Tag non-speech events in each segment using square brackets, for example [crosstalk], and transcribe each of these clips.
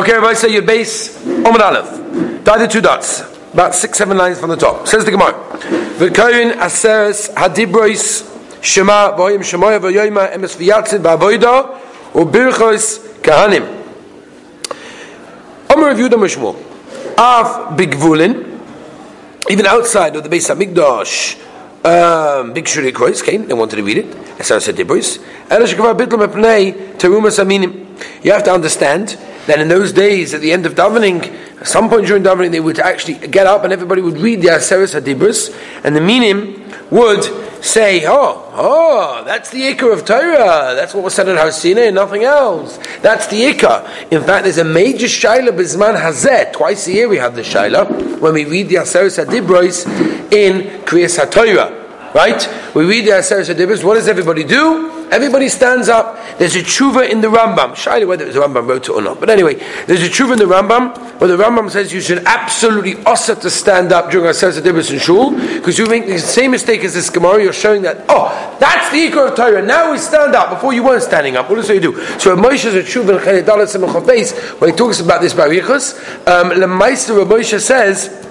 Okay, everybody say your base, Omid Aleph. Die the two dots. About six, seven lines from the top. Says the Gemara. V'koyin aseres hadibrois shema v'oyim shemoya v'yoyma emes v'yatzid ba'avoida u'birchos kahanim. Omer of Yudah Mishmul. Af bigvulin, even outside of the base of Mikdash, um, big shuri krois came, they wanted to read it. Aseres hadibrois. Eresh gvar bitl mepnei terumas aminim. You have to understand that in those days, at the end of davening, at some point during davening, they would actually get up and everybody would read the Aseres Hadibris, and the minim would say, "Oh, oh, that's the ikar of Torah. That's what was said in Har Sinai, nothing else. That's the ikar." In fact, there's a major shaila bisman hazet. Twice a year we have the shaila when we read the Aseres Hadibris in Kriyas HaTorah. Right? We read the Aseres Hadibris. What does everybody do? Everybody stands up. There's a tshuva in the Rambam. Shyly whether the Rambam wrote it or not. But anyway, there's a tshuva in the Rambam where the Rambam says you should absolutely also to stand up during a Sedibus in Shul because you make the same mistake as this Gemara. You're showing that, oh, that's the Ikar of Torah. Now we stand up. Before you weren't standing up. What does he do? So Moshe is a tshuva in Chededalat Simach when he talks about this Barichas, um, Lemeister Moshe says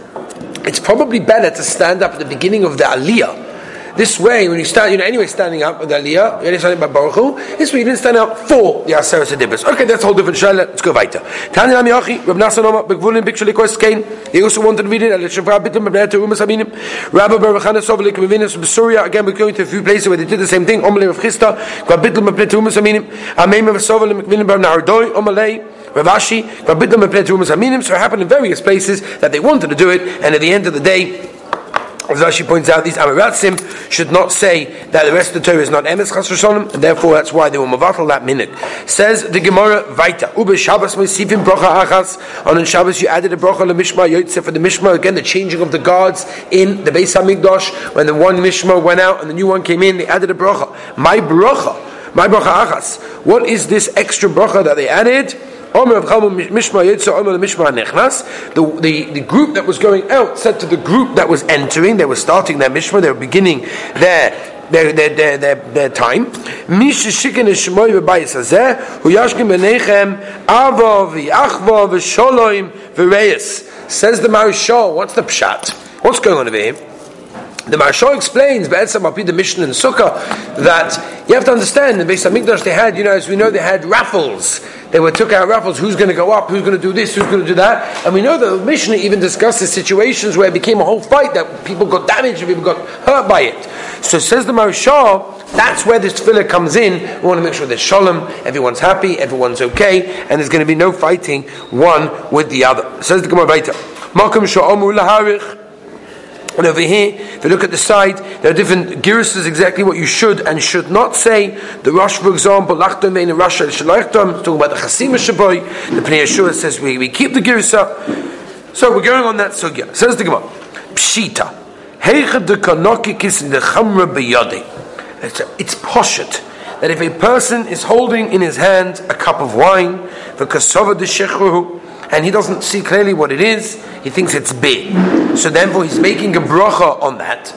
it's probably better to stand up at the beginning of the Aliyah this way, when you start, you know, anyway, standing up with Aliyah, you're standing by Baruch Hu, this way you didn't stand up for the Aseret Sedibus. Okay, that's a whole different shayla. Let's go weiter. Tani Ram Yachi, Rab Nassan Oma, Begvulin, Bikshali Kos Kain. They also wanted to read it, Alech Shavra Bitum, Bebnet, Rumas Aminim. Rabbi Baruchana Sovelik, Mevinus, Besuria, again, we're going to a few places where they did the same thing. Omalei Rav Chista, Kwabitum, Bebnet, Rumas Aminim. Ameim Rav Sovelik, Mevinus, Bar Nardoi, Omalei. Ravashi, Kwabitum, Bebnet, Rumas Aminim. So it happened in various places that they wanted to do it, and at the end of the day, as Rashi points out, these Amiratzim should not say that the rest of the Torah is not Emes Chas and therefore that's why they were Mavatal that minute. Says the Gemara, Vaita, Ube Shabbos Mesivim Brocha Achas, on Shabbos you added a Brocha Le Mishma Yotzeh for the Mishma, again the changing of the guards in the Beis HaMikdash, when the one Mishma went out and the new one came in, they added a Brocha. My Brocha, my Brocha Achas. What is this extra Brocha that they added? The, the, group that was going out said to the group that was entering, they were starting their Mishma, they were beginning their their, their, their, their, their time. Hu v'reyes. Says the Marishal, what's the pshat? What's going on over here? The Maharsha explains, Be'etzam the mission in Sukkah, that you have to understand, in Beis HaMikdash they had, you know, as we know, they had raffles. They were took out raffles, who's going to go up, who's going to do this, who's going to do that. And we know that the Mishnah even discusses situations where it became a whole fight, that people got damaged, and people got hurt by it. So says the Maharsha, that's where this tefillah comes in. We want to make sure there's shalom, everyone's happy, everyone's okay, and there's going to be no fighting one with the other. Says the Gemara Baita. Malkum sha'amu laharich. And over here, if you look at the side, there are different giruses exactly what you should and should not say. The Rosh, for example, Lachtom in Russia, Shalachtom, talking about the Chasima Shaboy. The Pnei Yeshua says we, we keep the girusa. So we're going on that sugya. Says the Gemara, Pshita. Heichad de kanokikis in the chamra beyadi. It's poshut that if a person is holding in his hand a cup of wine, the kasova de shechruhu, and he doesn't see clearly what it is, he thinks it's big. So therefore he's making a bracha on that.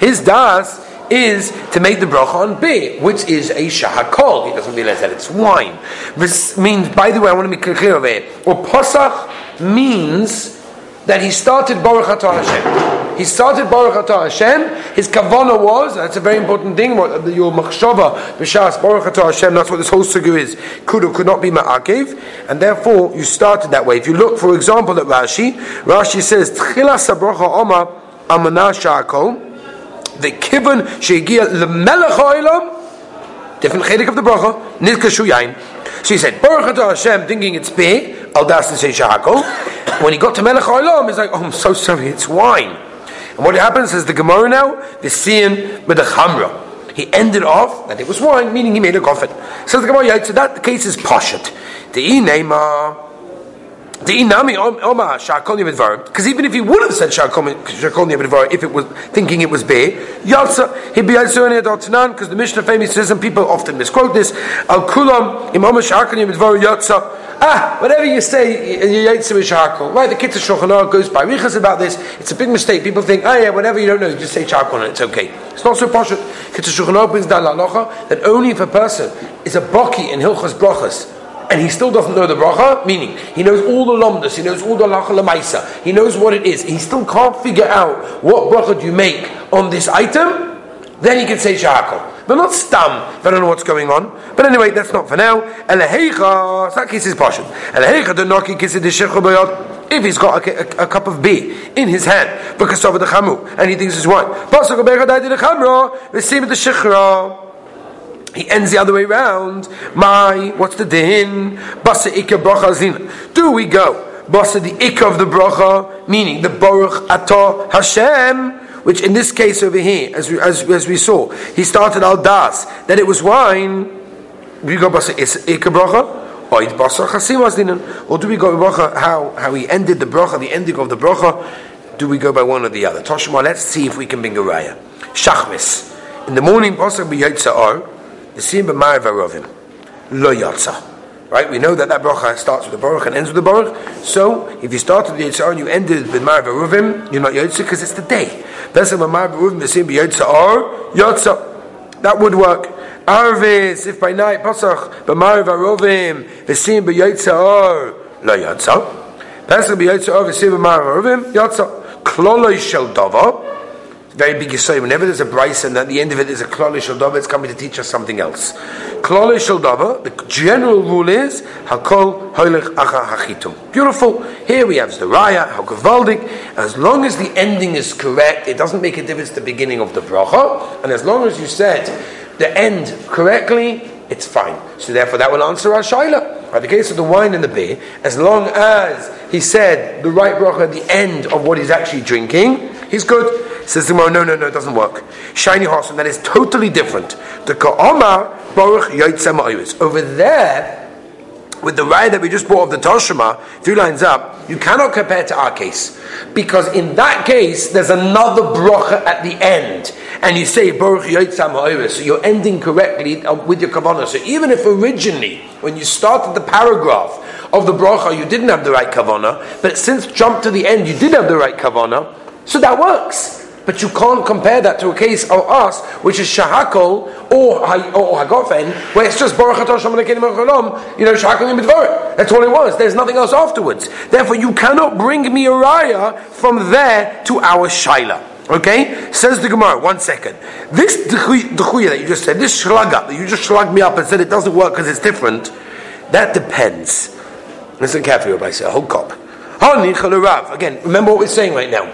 His das is to make the bracha on B, which is a shahakol. He doesn't realize that it's wine. This means, by the way, I want to be clear over here. Or pasach means that he started Baruch Atah Hashem. He started Baruch Atah Hashem. His kavana was, that's a very important thing, your machshava, b'shas, Baruch Atah Hashem, that's what this whole sugu is. Could or could not be ma'akev, and therefore you started that way. If you look, for example, at Rashi, Rashi says, Tchila sabracha oma amana sha'akol, the kibbun she'egia lemelech ha'olam, different chedik of the bracha, nilkashu yain. So he said, Baruch Atah Hashem, thinking it's beer, Oh, al das and say sha'akol. When he got to Melech Olam, he's like, oh, I'm so sorry, it's wine. And what happens is the Gemara now, the Sian with the Chamra. He ended off that it was wine, meaning he made a coffin. So the Gemara, yeah, so that the case is Pashat. The Inema. The inami oma shakol yedvar. Because even if he would have said if it was thinking it was be he'd be Because the Mishnah famously says, and people often misquote this. Al kulam ah, whatever you say. Right, the Kitzur Shulchan goes by Riches about this. It's a big mistake. People think, oh yeah, whatever you don't know, you just say shakol and it's okay. It's not so posh. Kitzur Shulchan brings down that only if a person is a baki in Hilchas Brachas, and he still doesn't know the bracha, meaning he knows all the lomdas, he knows all the lacha lemaisa, he knows what it is, he still can't figure out what bracha do you make on this item, then he can say shakol. But not stam, I don't know what's going on. But anyway, that's not for now. Elehecha, that case is partial. Elehecha, the noki kisid if he's got a, a, a, cup of beer in his hand, because of the chamu, and he thinks it's wine. He ends the other way around. My, what's the din? Basa ikka bracha zina. Do we go? Basa the ikka of the bracha, meaning the baruch atah Hashem, which in this case over here, as we, as, as we saw, he started al das, that it was wine. We go basa ikka bracha. Or do we go bracha how how he ended the bracha, the ending of the bracha? Do we go by one or the other? Toshma, let's see if we can bring a raya. Shachmis. In the morning, Pasuk b'yotza'ar, the sim b'mar v'arovim. Lo yatsa. Right? We know that that bracha starts with the baruch and ends with the baruch. So, if you started the Yitzhar and you ended with Mar V'Ruvim, you're not Yotza because it's the day. That's Mar V'Ruvim, the same Yitzhar, Yotza. That would work. Arvis, if by night, Pasach, B'mar V'Ruvim, the same Yitzhar, La Yotza. Pesach B'Yitzhar, the same B'mar V'Ruvim, Yotza. Kloloi Shel Very big Yisrael. Whenever there's a bryce and at the end of it is a klolish shaldava, it's coming to teach us something else. Klolish shaldava, the general rule is hakol hoilich acha hachitum. Beautiful. Here we have the raya, hakavaldik. As long as the ending is correct, it doesn't make a difference the beginning of the bracha, and as long as you said the end correctly, it's fine. So therefore, that will answer our shaila. By the case of the wine and the beer, as long as he said the right bracha at the end of what he's actually drinking, he's good. Says the no, no, no, it doesn't work. Shiny and that is totally different. The Ka'omar Baruch Yotzem Over there, with the raya that we just brought of the Toshima, three lines up, you cannot compare to our case. Because in that case, there's another bracha at the end. And you say, Baruch Yotzam So you're ending correctly uh, with your kavanah. So even if originally, when you started the paragraph of the bracha, you didn't have the right kavanah, but since jumped to the end, you did have the right kavanah, so that works. But you can't compare that to a case of us, which is shahakol or, hagofen, where it's just baruch you know, shahakol That's all it was. There's nothing else afterwards. Therefore, you cannot bring me a raya from there to our shaila. Okay? Says the Gemara, one second. This dechuya that you just said, this shlaga, that you just slugged me up and said it doesn't work because it's different, that depends. Listen carefully, Rabbi, say, whole cop. Again, remember what we're saying right now.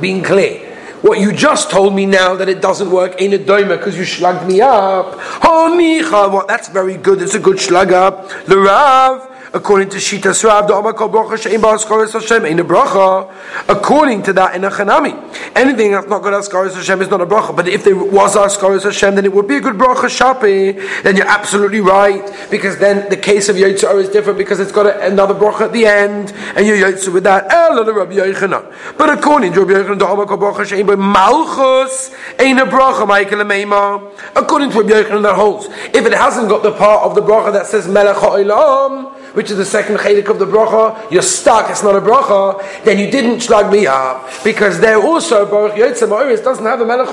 being clear. What you just told me now that it doesn't work ain't a doima because you slugged me up. Oh, what? That's very good. It's a good slug up. The Rav according to Shita Srav, the Omakal Bracha Shein Ba'askaris Hashem ain't a bracha. According to that, in a Chanami, anything that's not good Askaris Hashem is not a bracha. But if there was Askaris Hashem, then it would be a good bracha Shapi. Then you're absolutely right, because then the case of Yitzhar is different because it's got a, another bracha at the end, and you're Yitzhar with that. But according to Rabbi Yochanan, the Omakal Bracha Shein Malchus ain't a bracha Michael According to Rabbi Yochanan, that holds if it hasn't got the part of the bracha that says Melech Ha'olam which is the second chelik of the bracha, you're stuck, it's not a bracha, then you didn't shlag me up. Because there also, Baruch Yotzim doesn't have a melech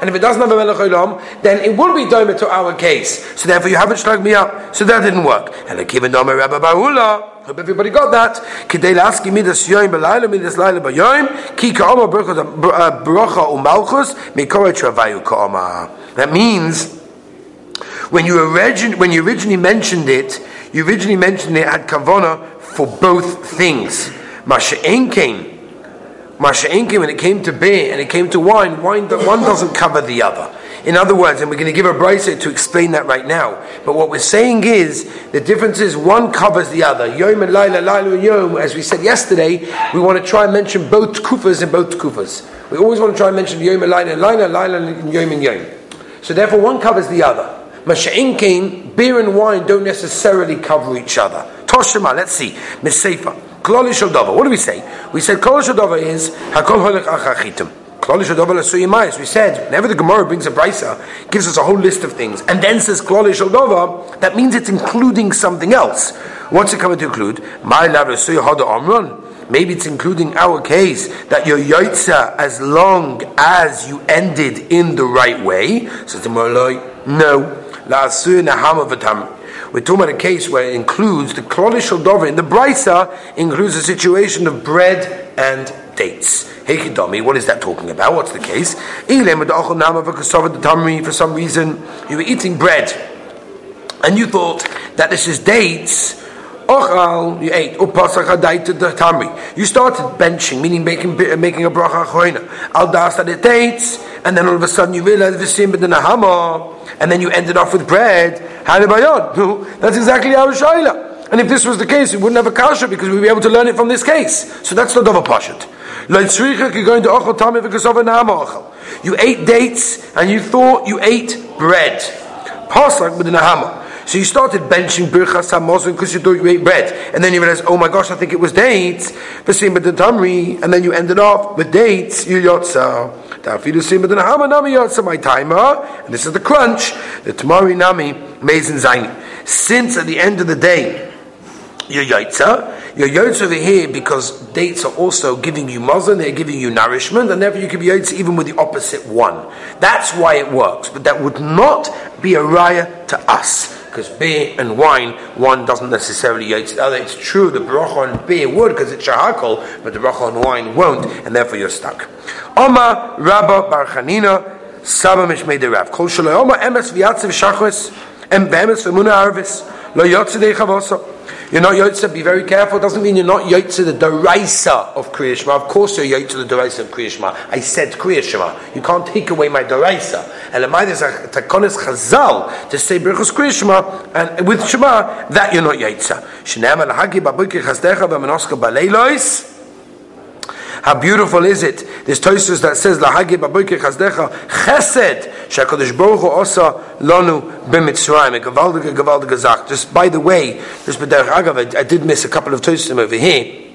and if it doesn't have a melech then it will be domer to our case. So therefore you haven't shlag me up. So that didn't work. And the kiven domer Rabbi Barula, Hope everybody got that. Kidei laski midas yoyim belayla midas layla bayoyim ki ka'oma bracha uh, umalchus mikora travayu ka'oma. That means when you, origin, when you originally mentioned it, you originally mentioned it had kavona for both things. Masha came. Masha came when it came to beer and it came to wine, wine one doesn't cover the other. In other words, and we're going to give a brisa to explain that right now. But what we're saying is the difference is one covers the other. Yom and Laila, Laila and Yom. As we said yesterday, we want to try and mention both kufas and both kufas. We always want to try and mention Yom and Laila, Laila, Laila and Yom and Yom. So therefore, one covers the other. Masha'in came, beer and wine don't necessarily cover each other. Toshima, let's see. Miseifa. Kloli Shodova. What do we say? We said Kloli Shodova is Hakol Holek Achachitim. Kloli Shodova Lasuyimais. We said, whenever the Gemara brings a brisa, gives us a whole list of things, and then says Kloli Shodova, that means it's including something else. What's it coming to include? My Maybe it's including our case that you're yoitza as long as you ended in the right way. So the no. We're talking about a case where it includes the klonishal dover in the brisa includes a situation of bread and dates. Hekidami, what is that talking about? What's the case? For some reason, you were eating bread and you thought that this is dates. You ate. Oh, tamri. You started benching, meaning making making a bracha. Al dates, and then all of a sudden you realize the nahama, and then you ended off with bread. [laughs] That's exactly our shaila. And if this was the case, we wouldn't have a kasha because we'd be able to learn it from this case. So that's not of a pashat. You ate dates and you thought you ate bread. Pasak with nahama. So you started benching birchas hamazon because you thought you ate bread, and then you realized, oh my gosh, I think it was dates. And then you ended off with dates. You yotza. And this is the crunch. The tamari nami mezin zaini. Since at the end of the day your yaitza. Your yaitza over here because dates are also giving you mazan, they're giving you nourishment, and therefore you can be yaitza even with the opposite one. That's why it works, but that would not be a raya to us. Because beer and wine, one doesn't necessarily yaitza the other. It's true, the bracha on beer would because it's shahakal, but the bracha on wine won't, and therefore you're stuck. Oma Rabba Barchanina Saba Mishmei de Rav. Kol Oma Emes V'yatziv Shachos Em Be'emes V'muna Arvis Lo Chavosa. You're not Yotze, be very careful. It doesn't mean you're not Yotze the Daraisa of Kriyashma. Of course you're Yotze the Daraisa of Kriyashma. I said Kriyashma. You can't take away my Daraisa. And there's a Takonis Chazal to say Berchus Kriyashma, and with Shema, that you're not Yotze. Shinema Lahagi Babukir Chazdecha. How beautiful is it? This Tosus that says Lahagi Babuke Chazdecha Chesed Shakadosh Baruch Osa Lanu B'Mitzrayim. Gavaldige Gavaldige Zach. Just by the way, just B'derech Agav, I, I did miss a couple of Tosusim over here.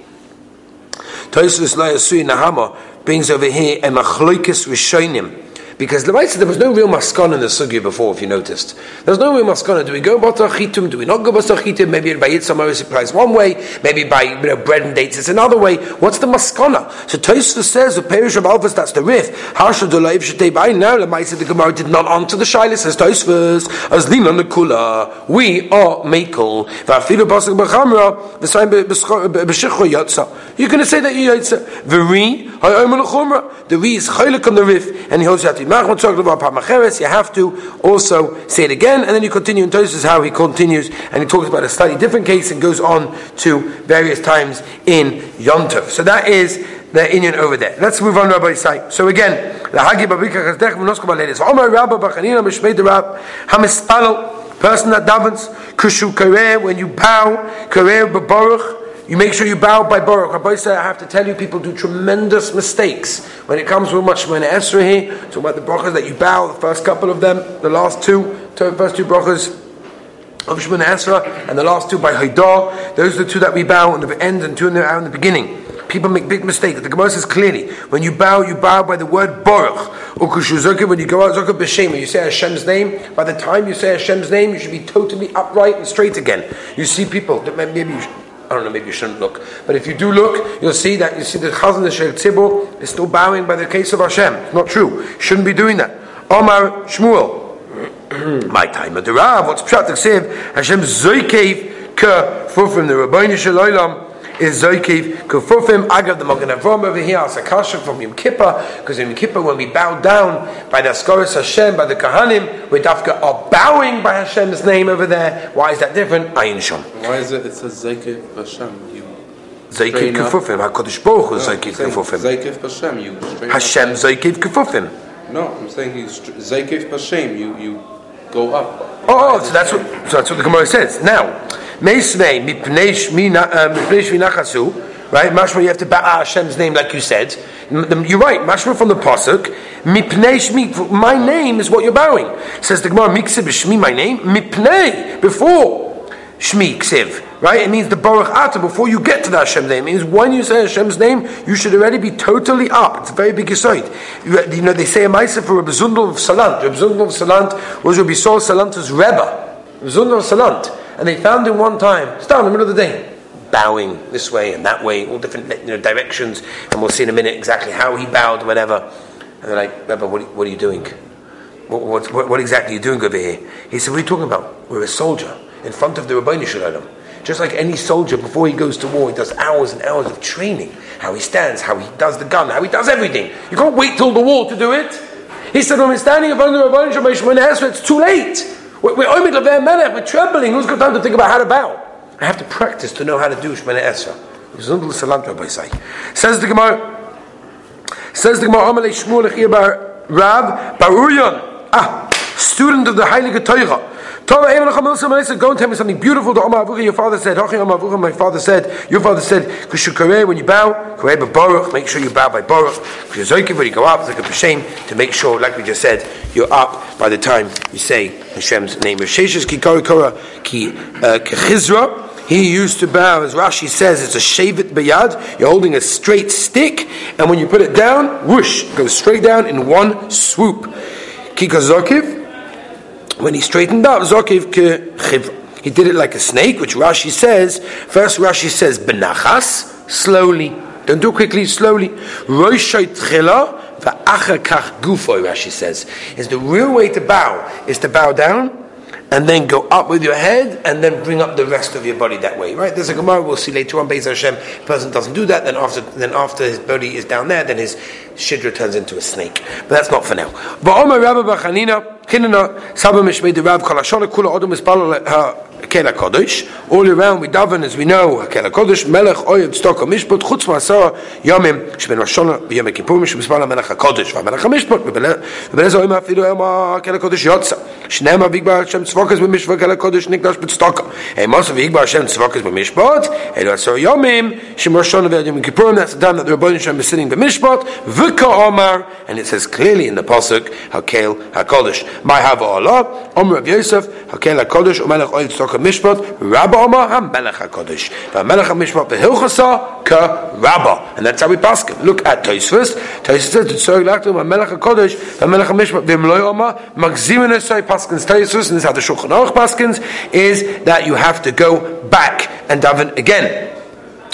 Tosus La Yasui Nahama brings over here a Machloikis Rishonim because the there was no real maskana in the sugya before, if you noticed. There's no real maskana. Do we go batachitum? Do we not go batachitum? Maybe by Yitzham price one way, maybe by you know, bread and dates it's another way. What's the maskana? So Tosfos says, the Perish of Alphas, that's the Rif. Harsha Dolayv Shetei by now, the Gemara did not answer the Shaila, says Tosfos, as Lina Nekula, we are Makel. Vafilu Basik Bachamra, V'sayim B'shichu Yotza. You're going to say that you Yotza. Ha'omer L'chumra. The Ri is Chaylik on the Rif, and he holds out Machman talked about you have to also say it again, and then you continue And Tosis is how he continues, and he talks about a slightly different case and goes on to various times in Yontov. So that is the Indian over there. Let's move on, Rabbi Isai. So again, the Hagi Babika Chazdech Munosko Baledes. Omar Rabba Bachanina Mishmei the Rab Hamispalo, person that davens, Kushu Kareer, when you bow, Kareer Babaruch, you make sure you bow by Baruch. Rabbi I have to tell you, people do tremendous mistakes when it comes to when Esra here. Talk about the brachas that you bow, the first couple of them, the last two, the first two brachas of Shemona Esra, and the last two by Haidah. Those are the two that we bow in the end and two in the, in the beginning. People make big mistakes. The Gemara says clearly, when you bow, you bow by the word Baruch. When you go out, Zokah B'Shem, when you say Hashem's name, by the time you say Hashem's name, you should be totally upright and straight again. You see people, that maybe I don't know, maybe you shouldn't look. But if you do look, you'll see that you see the Chazan the Shel Tzibur is still bowing by the case of Hashem. It's not true. Shouldn't be doing that. Omar Shmuel. [clears throat] My time at the Rav, what's Pshat? Hashem Zoikev Ka Fufim, the Rabbeinu Shalom is Zoikiv Kufufim Agav the Magen Avram over here as a kasha from Yom Kippur because in Yom Kippur when we bow down by the Askaris Hashem by the Kahanim we dafka are bowing by Hashem's name over there. Why is that different? Ayin Shom. Why is it? It says Zoikiv Hashem. You Zoikiv Kufufim. Hakadosh Baruch Hu Zoikiv Kufufim. Hashem. You Hashem Kufufim. No, I'm saying he's Zoikiv Hashem. You you go up. Oh, so that's what so that's what the Gemara says now. Meisvei mipnei shminachasu. Uh, right, mashma, you have to ba'a Hashem's name, like you said. You're right, mashma from the pasuk. My name is what you're bowing. Says the Gemara, miksiv shmi, my name. Mipnei before shmi ksiv. Right, it means the baruch ata before you get to the Hashem's name. It means when you say Hashem's name, you should already be totally up. It's a very big yisoid. You, you know, they say a ma'aser for Rabbi Zundel of Salant. Rabbi Zundel of Salant was Rabbi Saul Rebbe. Zundel of Salant. and they found him one time, start in the middle of the day, bowing this way and that way, all different you know, directions, and we'll see in a minute exactly how he bowed, whatever. And they're like, Rebbe, what, what are you doing? What, what, what, exactly are you doing over here? He said, What are you talking about? We're a soldier in front of the Rabbi Shalom. Just like any soldier, before he goes to war, he does hours and hours of training. How he stands, how he does the gun, how he does everything. You can't wait till the war to do it. He said, when we're standing in front of the Rabbi Shalom, it's too late. We're, we're, we're trembling. Who's got time to think about how to bow? I have to practice to know how to do Shemana Esra. Says the Gemara. Says the Gemara. Bar. Ah, student of the Heilige Torah. Go and tell me something beautiful. To Omar your father said. My father said. Your father said. When you bow. Make sure you bow by baruch. When you go up, like a shame to make sure, like we just said, you're up by the time you say Hashem's name. Uh. He used to bow, as Rashi says, it's a shavit bayad. You're holding a straight stick, and when you put it down, whoosh, goes straight down in one swoop. Kika when he straightened up, He did it like a snake, which Rashi says. First, Rashi says benachas, slowly. Don't do quickly, slowly. Roishay tchila va'achakach gufoy. Rashi says is the real way to bow is to bow down and then go up with your head and then bring up the rest of your body that way. Right? There's a Gemara we'll see later on. Beis Hashem, person doesn't do that. Then after, then after his body is down there, then his shidra turns into a snake. But that's not for now. Kela Kodesh. All around we daven, as we know, Kela Kodesh, Melech Oyed Stoko Mishpot, Chutz Masar Yomim, Sheben Rosh Hashanah, V'Yom Kippur, Shemispal HaMelech HaKodesh, v'Melech HaMishpot, ובלזה אוהים אפילו יום הקהל הקודש יוצא. שניהם ויגבר השם צבוקס במשפט קהל הקודש נקדש בצדוקה. הם עשו ויגבר השם צבוקס במשפט, אלו עשר יומים, שמראש שונה ועד יום כיפורים, that's the time that the Rebbeinu Shem is sitting במשפט, וכאומר, and it says clearly in the pasuk, הקהל הקודש. מה הווה עולה? אומר רב יוסף, הקהל הקודש ומלך אוהל Hilchach HaMishpat, Rabba Omar HaMelech HaKodesh. HaMelech HaMishpat Behilchasa Ka Rabba. And that's how we pass him. Look at Tosfos. Tosfos says, Tzorg Lachtum HaMelech HaKodesh, HaMelech HaMishpat Vimloi Omar, Magzimin Esoi Paskins Tosfos, and this is how the Shulchan Aruch Paskins, is that you have to go back and daven again.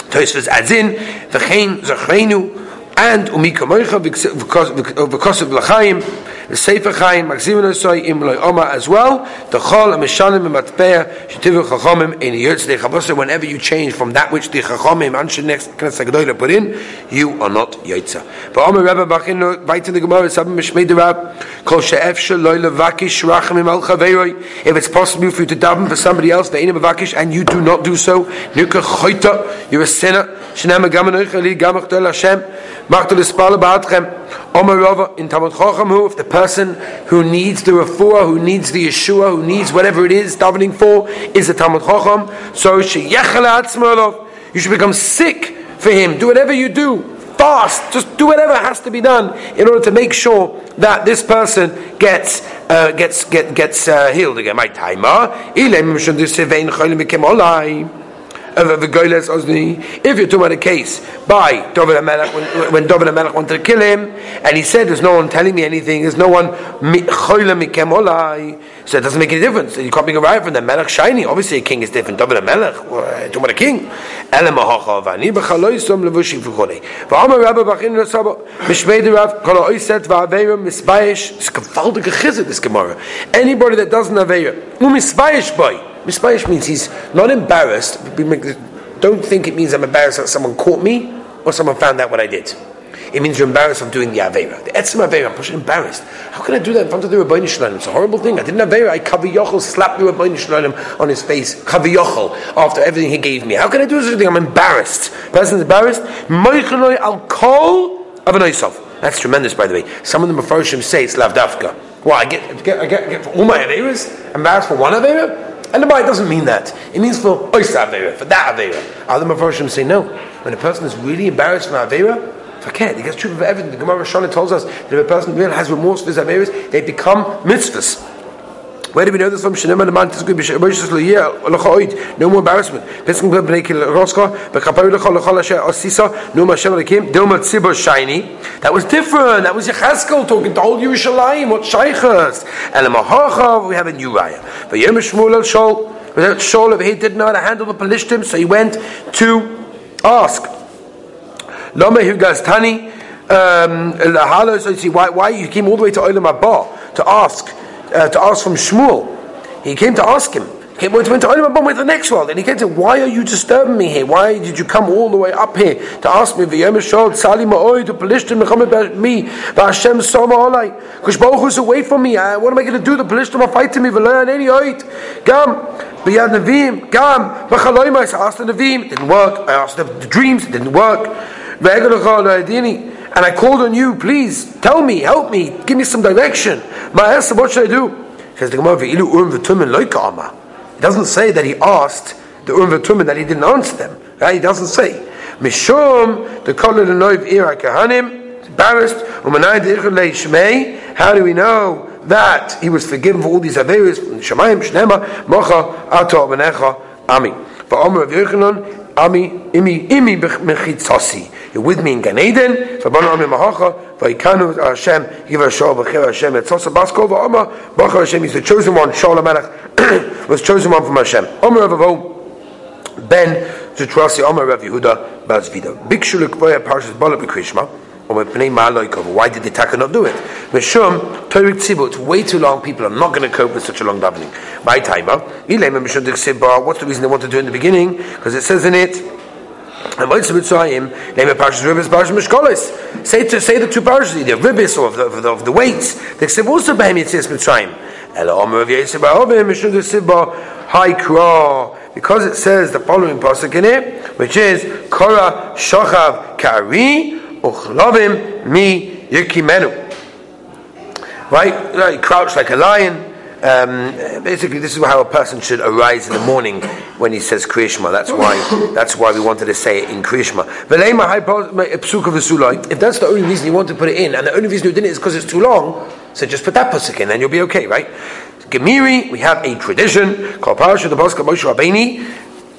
Tosfos adds in, V'chein Zachreinu, and Umikomoicha V'kosav Lachaim." The Sefer Chaim, Magzim Nosoi, Im Loi Oma as well, the Chol, and Matpeah, Shetivu Chachomim, in Yotz De Chabosa, whenever you change from that which the Chachomim, Anshe Next, Knesset Gedoyle put in, you are not Yotza. But Omer Rebbe Bachin, right in the Gemara, Sabim Mishmei Derab, Kol She'ef Shaloi Levakish Rachamim Al Chaveiroi, if it's possible for you to daven for somebody else, the Ve'enim Vakish, and you do not do so, Nuka Choyta, you're a sinner, Shnema Gaman Oicheli, Gamach Del Hashem, Machtel Ispala Ba'atchem, Omer in Talmud Chacham, who, if the person who needs the refuah, who needs the Yeshua, who needs whatever it is davening for, is a Talmud Chacham, so you should become sick for him. Do whatever you do, fast, just do whatever has to be done in order to make sure that this person gets uh, gets get, gets uh, healed again. My timer the goyles ozni. If you're talking about a case by David HaMelech, when, when David HaMelech wanted to kill him, and he said, "There's no one telling me anything. There's no one So it doesn't make any difference. You can't be a riot from the Melech shiny. Obviously, a king is different. David HaMelech, uh, talking about a king. Anybody that doesn't have a um boy Mispayish means he's not embarrassed. Don't think it means I'm embarrassed that someone caught me or someone found out what I did. It means you're embarrassed of doing the Avera. The Etzim Avera, I'm pushing embarrassed. How can I do that in front of the Rabbi Shalom? It's a horrible thing. I didn't Avera. I Kaviyochel slapped the Rabbi Shalom on his face. Kaviyochel, after everything he gave me. How can I do a thing? I'm embarrassed. Person's embarrassed. Moichanoi al kol of That's tremendous, by the way. Some of the Mepharshim say it's lavdafka. Well, I get, get, I get, I get for all my Averas? Embarrassed for one Avera? And the Bible doesn't mean that. It means for Oisa Avera, for that Avera. Other Mepharshim say no. When a person is really embarrassed from Avera, forget. He gets truth of everything. The Gemara Shana tells us that if a person really has remorse for his Averas, they become mitzvahs. Where do we know this from? Shneim and man tisgu b'sheish loyeh lochaoid. No more embarrassment. B'nei kil roska b'chapayu lechol lechol asher osisa. That was different. That was Yechazkel talking to old Yerushalayim. What shaychas? And we have a new raya. V'yem Shmuel el Shol. Without Shaul over here didn't know how to handle the Pelishtim, so he went to ask. Lama Hugastani, um, so why, why you came all the way to Olam Abba to ask, uh, to ask from Shmuel. He came to ask him. He went to Olam with the next world, and he came to, why are you disturbing me here? Why did you come all the way up here to ask me? Kush Baruch is away from me. What am I going to do? The Pelishtim are fighting me. Gam. B'Yad Nevi'im. Gam. V'Chaloimais. I asked the Nevi'im. Didn't work. I asked the, the dreams. Didn't work. And I called on you, please tell me, help me, give me some direction. Ma'asa, what should I do? Says the Gemara, It doesn't say that he asked the Urim V'Tumim that he didn't answer them. Right? He doesn't say. Mishum, the Kol Noiv Ira Kahanim, embarrassed, how do we know that he was forgiven for all these averis? Shemayim, Shnema, Mocha, Ato, Benecha, Ami. For Omer of Yochanan, Ami, imi, imi mechitzasi. You're with me in Gan Eden. Rabban Ami Mahacha, Vaikanu Hashem, Yiva Shol B'chir Hashem, Etzosa Baskol V'Oma, Bacha Hashem, he's the chosen one, Shol HaMelech, [clears throat] was chosen one from Hashem. Omer Avavo, Ben, Zutrasi, Omer Rav Yehuda, Bazvida. Bikshu Lekvoya Parshas Bala B'Krishma, why did the Taka not do it? Tzibu, it's way too long, people are not going to cope with such a long davening. My timer, what's the reason they want to do it in the beginning? Because it says in it. Say to say the two parshas, the ribis of the, of the, of the weights. The ksiv also behem yitzis omer of kra. Because it says the following pasuk in it, which is, Kora shochav kari, uchlavim mi yirkimenu. Right? Right, crouch like a lion. Um, basically, this is how a person should arise in the morning when he says Kriyishma. That's why. That's why we wanted to say it in Kriyishma. If that's the only reason you want to put it in, and the only reason you didn't is because it's too long, so just put that pasuk in, and you'll be okay, right? Gemiri, we have a tradition called the.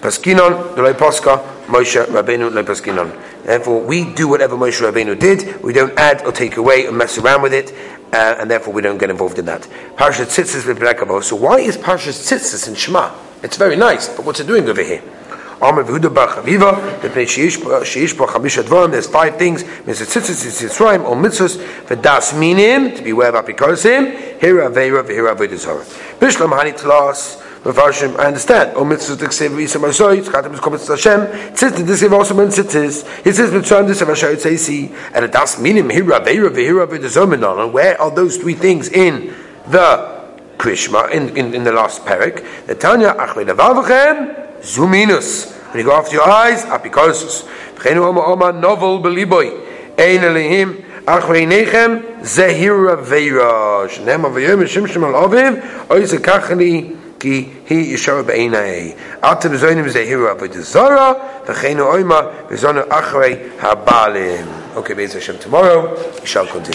Paskinon, the Paska, Moshe Rabbeinu le Paskinon. Therefore, we do whatever Moshe Rabbeinu did. We don't add or take away or mess around with it, uh, and therefore we don't get involved in that. Parashat Tzitzis v'Brekavo. So why is Parashat Tzitzis in Shema? It's very nice, but what's it doing over here? There's five things. Mitzvah or mitzvahs v'das minim to be aware of. Here aveira v'hira avodah Bishlam hani tlas. Mefarshim, I understand. O mitzvah t'ksev v'isa masoy, tzchatem is kometz Hashem, tzitzit t'ksev also men tzitzis. He says, mitzvah t'ksev Hashem tzeisi, and it does mean him, hira veira v'hira v'dezomenon. Where are those three things in the Krishma, in, in, in the last parak? The Tanya, achvei levavachem, zuminus. When you go after your eyes, apikosus. V'chenu oma oma novel beliboy. Ein elihim, אחרי ניכם זהירה וירא שנאמר ויאמר שמשם על אביב אוי זה ככה לי ki he yishar beinai at the zonim ze hiru ab de zara ve khenu oima ve zon achrei habalim okay bezah shem tomorrow we shall continue.